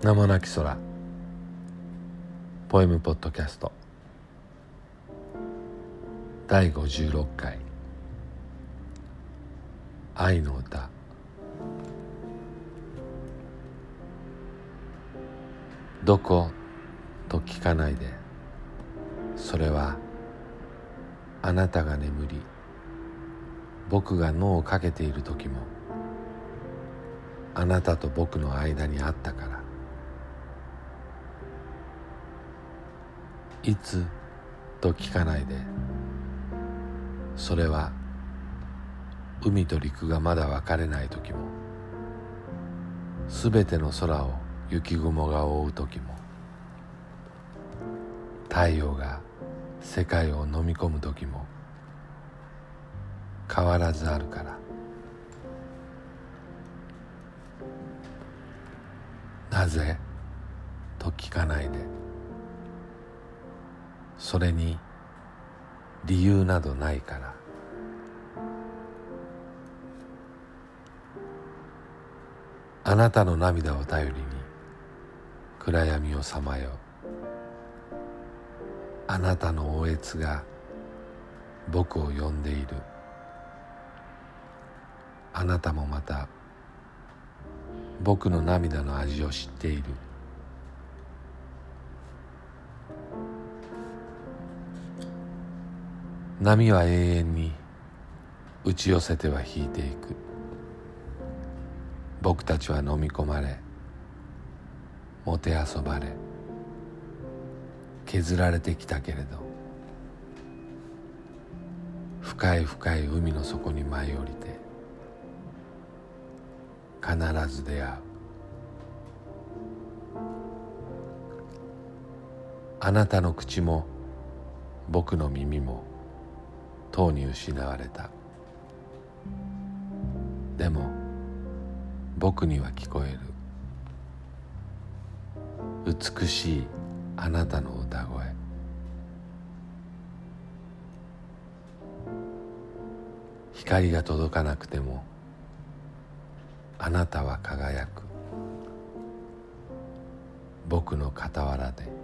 名もなき空。ポエムポッドキャスト。第56回。愛の歌。どこと聞かないで。それはあなたが眠り僕が脳をかけている時もあなたと僕の間にあったから。いつと聞かないで。それは海と陸がまだ分かれない時もすべての空を雪雲が覆う時も太陽が世界を飲み込む時も変わらずあるから。なぜと聞かないで。それに理由などないから。あなたの涙を頼りに暗闇をさまよう。あなたの応悦が僕を呼んでいる。あなたもまた僕の涙の味を知っている。波は永遠に打ち寄せては引いていく。僕たちは飲み込まれもてあそばれ削られてきたけれど深い深い海の底に舞い降りて必ず出会う。あなたの口も僕の耳もとうに失われた。でも僕には聞こえる。美しいあなたの歌声。光が届かなくてもあなたは輝く。僕の傍らで。